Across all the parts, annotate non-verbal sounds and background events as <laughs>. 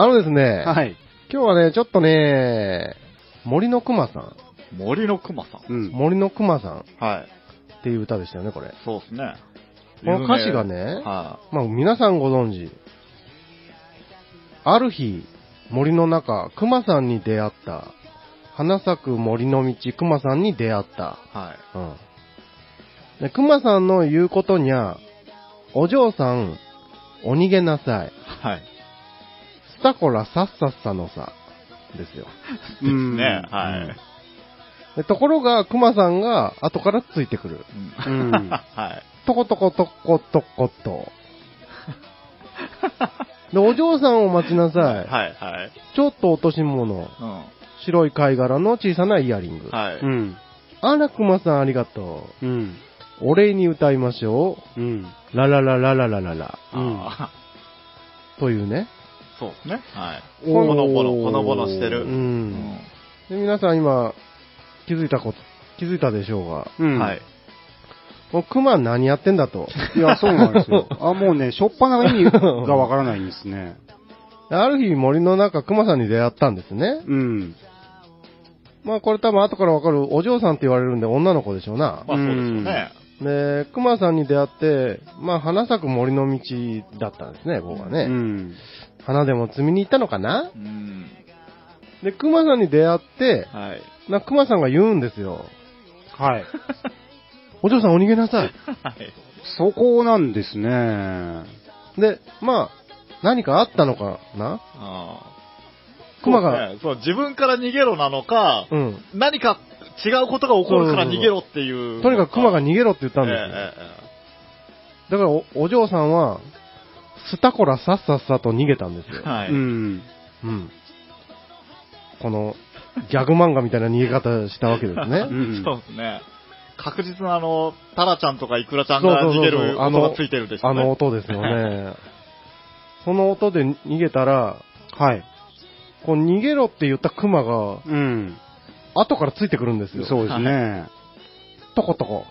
あのですね、はい。今日はね、ちょっとね、森の熊さん、森の熊さん。うん。森の熊さんはい。っていう歌でしたよね、これ。そうですね。この歌詞がねはまあ、皆さんご存知。ある日、森の中、熊さんに出会った。花咲く森の道、熊さんに出会った。い。はい。うん。で、熊さんの言うことにゃ、お嬢さん、お逃げなさい。はい。スタコラさっさっさのさ、ですよ。うんね、はい。でところが、熊さんが後からついてくる。うんうんはい。とことことことこと。で、お嬢さんを待ちなさい。はい、はい。ちょっと落とし物。うん。白い貝殻の小さなイヤリング。はい。うん。あら、熊さんありがとうん。う。お礼に歌いましょうん。う。ララララララララ。うんあというね。ーそうですね。はい。ほのぼの、ほのぼのしてる。う。うんで皆さん今、気づいたこと、気づいたでしょうが。うん。はい。。もう熊何やってんだと。いや、そうなんですよ。<laughs> あ、もうね、しょっぱなが意味がわからないんですね。ある日森の中、熊さんに出会ったんですね。うん。まあこれ多分後からわかるお嬢さんって言われるんで女の子でしょうな。まあそうですよね。で、熊さんに出会って、まあ花咲く森の道だったんですね、ここはね。うん。花でも摘みに行ったのかな？うん。で、熊さんに出会って、はい。な熊さんが言うんですよ。はい。<laughs> お嬢さんお逃げなさい。はい。そこなんですね。で、まあ、何かあったのかな？あー熊がそうですねそう、自分から逃げろなのか、うん。何か違うことが起こるから逃げろっていう。とにかく熊が逃げろって言ったんですよ。えだからお、お嬢さんは、スタコラさっさっさと逃げたんですよ。はい。うん。うん。この、ギャグ漫画みたいな逃げ方したわけですうね。<laughs> ん。そうですね。確実なあの、タラちゃんとかイクラちゃんが逃げるあの音がついてるでしょあうね。の音ですよね。<laughs> その音で逃げたら、はい。こう逃げろって言ったクマが、うん。後からついてくるんですよ。そうですね。トコトコ。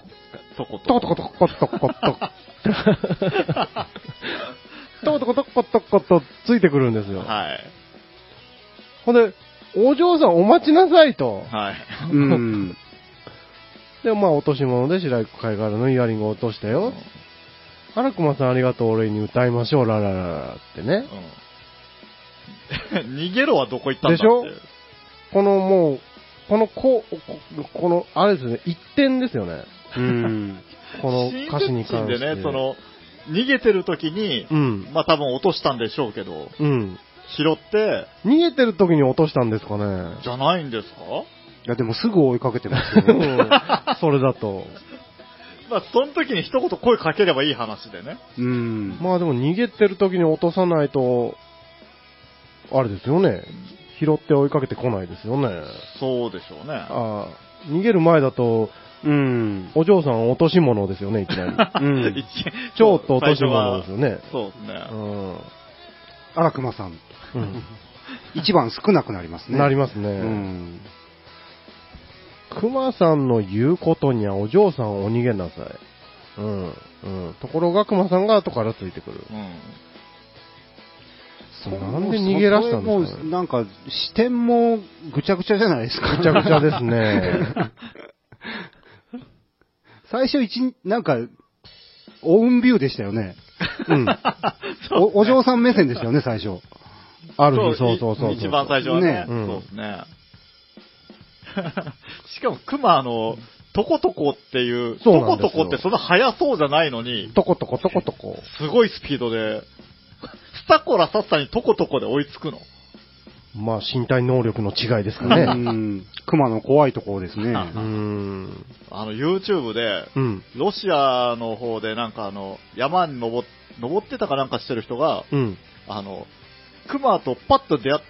とこと。トコトコトコトコトコ。<laughs> トコトコトコトコとついてくるんですよ。はい。ほんで、お嬢さんお待ちなさいと。はい。うん。<laughs> で、まあ落とし物で白い貝殻のイヤリングを落としたよ。あら、熊さんありがとう、俺に歌いましょう、ララララってね。うん <laughs> 逃げろはどこ行ったんだ。でしょ？このもう、このこ、ここの、あれですね、一点ですよね。うん。この歌詞に関して。新でね、その、逃げてる時に、うん。まあ多分落としたんでしょうけど、うん。拾って、逃げてる時に落としたんですかね。じゃないんですか？いや、でもすぐ追いかけてますよ。う <laughs> んそれだと。まあその時に一言声かければいい話でね。うん。まあでも逃げてる時に落とさないと、あれですよね。拾って追いかけてこないですよね。そうでしょうね。ああ、逃げる前だと、うん。お嬢さん落とし物ですよね、いきなり。うん一。<laughs> ちょっと落とし物ですよね。そうですね。うん。あら、熊さん。うん一番少なくなりますね。なりますね。うん。熊さんの言うことにはお嬢さんお逃げなさい。うん。うん。ところが熊さんが後からついてくる。うん。なんで逃げ出したんですかねそれもなんか、視点もぐちゃぐちゃじゃないですか。ぐちゃぐちゃですね。<laughs> 最初一、なんか、オウンビューでしたよね。<laughs> うん。お、お嬢さん目線でしたよね、最初。ある日、そうそうそうそう。一番最初はね。ねうんそうですね。<laughs> しかも、熊の、トコトコっていう、トコトコってそんな速そうじゃないのに、トコトコトコトコ。すごいスピードで、スタコラさっさにトコトコで追いつくの。まあ、身体能力の違いですかうね。ん。熊の怖いところですね。うーん。あの、YouTube で、うん。ロシアの方でなんかあの、山に登っ登ってたかなんかしてる人が、うん。あの、熊とパッと出会っ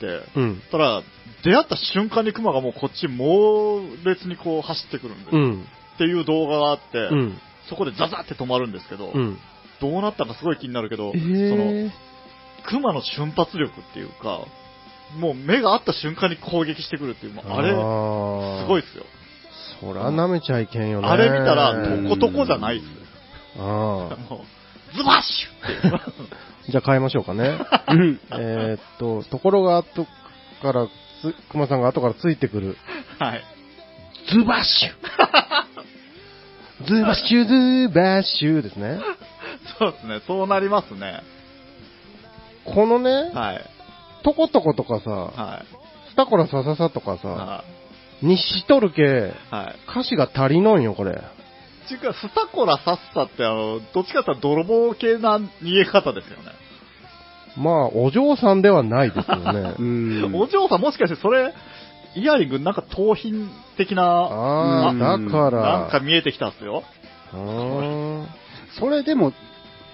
て、うん。たら、出会った瞬間に熊がもうこっち猛烈にこう走ってくるんでうん。ていう動画があって、うん。そこでザザって止まるんですけど、うん。どうなったかすごい気になるけど、えその、ー。熊の瞬発力っていうか、もう目が合った瞬間に攻撃してくるっていう、あれ、あすごいっすよ。そら舐めちゃいけんよね。あれ見たら、んトコトコじゃないっすよ。あもうズバッシュ。<laughs> じゃあ変えましょうかね。うん。えーっと、ところが後からつ、熊さんが後からついてくる。はい。ズバッシュズバッシュズバッシュですね。そうですね、そうなりますね。このね、はい。トコトコとかさ、はい。スタコラサササとかさ、はにしとるけ、い。はい。歌詞が足りのんよ、これ。ちゅうか、スタコラサッサってあの、どっちかっていうと泥棒系な逃げ方ですよね。まあ、お嬢さんではないですよね <laughs> う。ん。お嬢さんもしかしてそれ、イヤリングなんか盗品的な、ああ、うんだから。なんか見えてきたっすよ。それでも、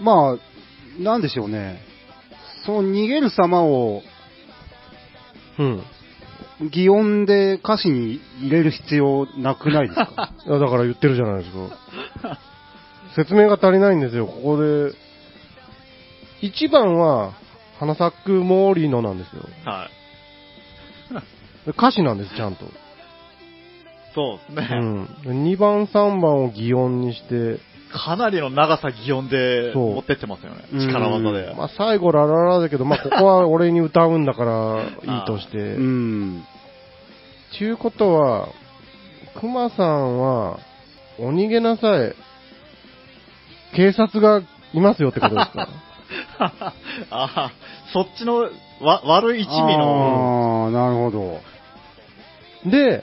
まあ、なんでしょうね。その逃げる様をうん。擬音で歌詞に入れる必要なくないですか？<laughs> いや、だから言ってるじゃないですか。説明が足りないんですよ、ここで。1番は、花咲くモーリーのなんですよ。はい。で歌詞なんです、ちゃんと。そうですね。うん。2番、3番を擬音にして、かなりの長さ擬音で持ってってますよね。うん力技で。まあ最後ラララだけど、まあここは俺に歌うんだからいいとして。うん。ちゅうことは、熊さんは、お逃げなさい。警察がいますよってことですか？<laughs> ああ、そっちのわ悪い一味の、ああ、なるほど。で、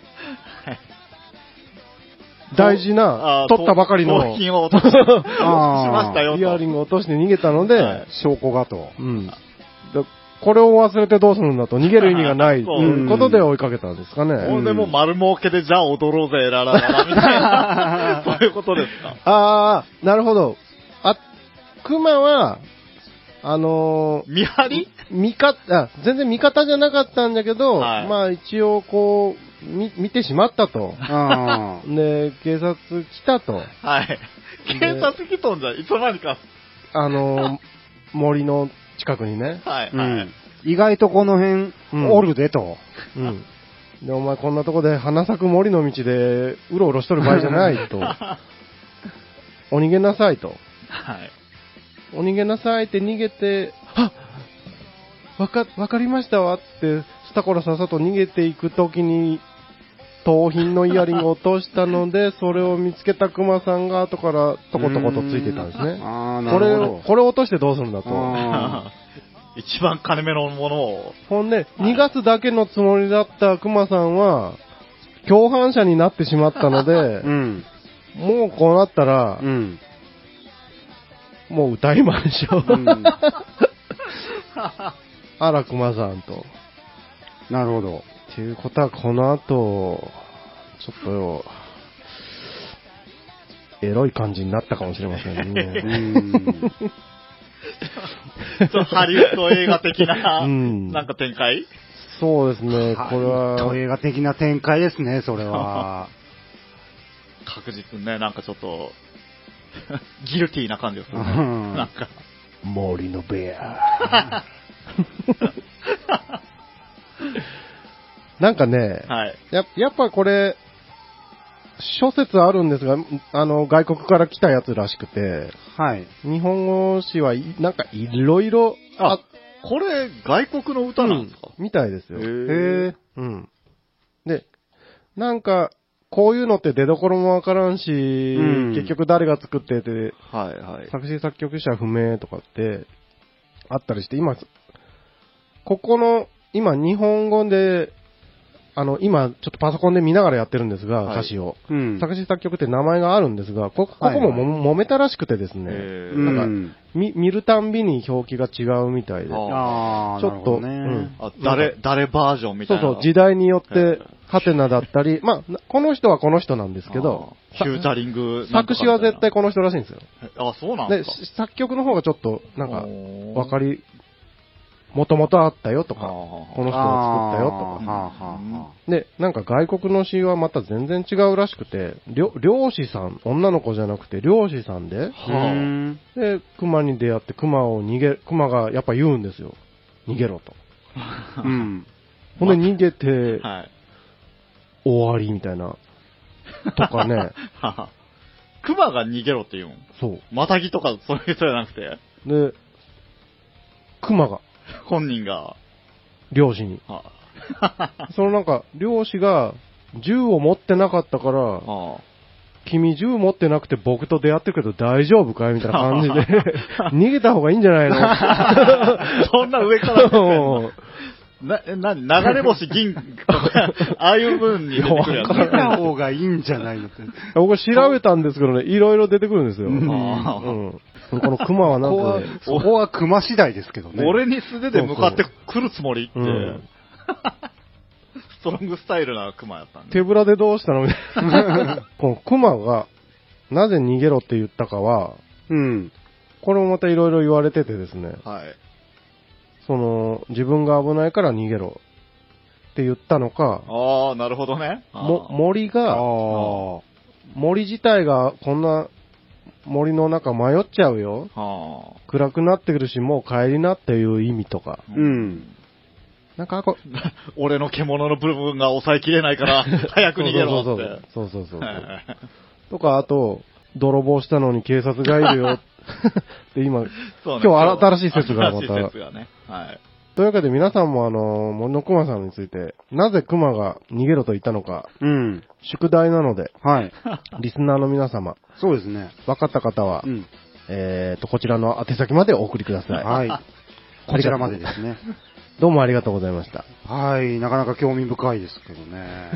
大事なあ、取ったばかりの盗品を落とし <laughs> しましたよと。イヤリングを落として逃げたので、はい証拠がと。うん。でこれを忘れてどうするんだと、逃げる意味がないということで追いかけたんですかね。ほんでもう丸儲けでじゃあ踊ろうぜ、ララララ、みたいな。<laughs> そういうことですか。ああ、なるほど。あ、熊は、あのー見張り？味方、あ、全然味方じゃなかったんだけど、はいまあ一応こう、み、見てしまったと。あで、警察来たと。はい。警察来とんじゃん、いつの間にか。あのー森の近くにね。はい、はい。ん。意外とこの辺、うんおるでと。うん。で、お前こんなとこで花咲く森の道でうろうろしとる場合じゃないと。<laughs> お逃げなさいと。はい。お逃げなさいって逃げて、あわか、わかりましたわって、スタコラさっさと逃げていくときに、盗品のイヤリングを落としたので、それを見つけたクマさんが後からトコトコとついてたんですね。ああ、なこれをるほど、。これを落としてどうするんだと。あ <laughs> 一番金目のものを、ほんで、はい逃がすだけのつもりだったクマさんは、共犯者になってしまったのでー、<laughs> うん。もうこうなったらう、ん。もう歌いましょう。うん <laughs> あら、クマさんと。なるほど。っていうことは、この後、ちょっとよ、エロい感じになったかもしれませんうね。ん。ちょっとハリウッド映画的な、うんなんか展開？そうですね、これとは、映画的な展開ですね、それは。確実にね、なんかちょっと、ギルティーな感じでするね。うんなんか。森のベア。<laughs> なんかね、はい。ややっぱこれ、諸説あるんですが、あの、外国から来たやつらしくて、はい。日本語詞はい、なんかいろいろああ、これ、外国の歌なんですか、うんみたいですよ。へえ。うん。で、なんか、こういうのって出所もわからんし、ん結局誰が作ってて、はいはい。作詞作曲者不明とかってあったりして、今、ここの、今日本語で、あの、今ちょっとパソコンで見ながらやってるんですが、はい歌詞を。うん。作詞作曲って名前があるんですが、ここここもも、揉めたらしくてですね、なんかみ見るたんびに表記が違うみたいで。あちょっと。うんあ、誰、誰バージョンみたいうな。そそう、時代によっえて、ハテナだったり、まあ、なこの人はこの人なんですけど、フューチャリング作詞は絶対この人らしいんですよ。あ、そうなんで、作曲の方がちょっと、なんか、わかりり、もともとあったよとか、ここの人が作ったよとか。で、なんか外国の詩はまた全然違うらしくて、漁漁師さん、女の子じゃなくて漁師さんで、で、熊に出会って熊を逃げ、熊がやっぱ言うんですよ。逃げろと。うん。<laughs> ほんで逃げてはい。終わりみたいな。とかね。<laughs> は熊が逃げろって言うん。そう。またぎとかそういう人じゃなくて、で、熊が、本人が、漁師に。は <laughs> そのなんか、漁師が、銃を持ってなかったから、君銃持ってなくて僕と出会ってるけど大丈夫かいみたいな感じで、<laughs> 逃げた方がいいんじゃないの？あ、<laughs> そんな上からな、え、なに、流れ星銀ああいう分に出てくるやつ。出た方がいいんじゃないのって。僕調べたんですけどね、いろいろ出てくるんですよ。ううんん。この熊はなんここはかね、、そこは熊次第ですけどね。俺に素手で向かってくるつもりって、うんストロングスタイルな熊やったんで。手ぶらでどうしたのみたいな。<laughs> この熊が、なぜ逃げろって言ったかは、うん。これもまたいろいろ言われててですね、はい。その、自分が危ないから逃げろって言ったのか、ああ、なるほどね。も森が、ああ。森自体がこんな森の中迷っちゃうよ。は暗くなってくるし、もう帰りなっていう意味とか。あ。うん。なんかこ <laughs> 俺の獣の部分が抑えきれないから、<laughs> 早く逃げろそうって。そうそうそうそうそうはいとか、あと、泥棒したのに警察がいるよ。で、今、そうね今日新しい説がまた新しい説がね。はい。というわけで皆さんもあの、森の熊さんについて、なぜ熊が逃げろと言ったのか、うん。宿題なので、はい。<laughs> リスナーの皆様、そうですね。分かった方は、うん。えーと、こちらの宛先までお送りください。はい。<laughs> こちらまでですね。どうもありがとうございました。はい。なかなか興味深いですけどね。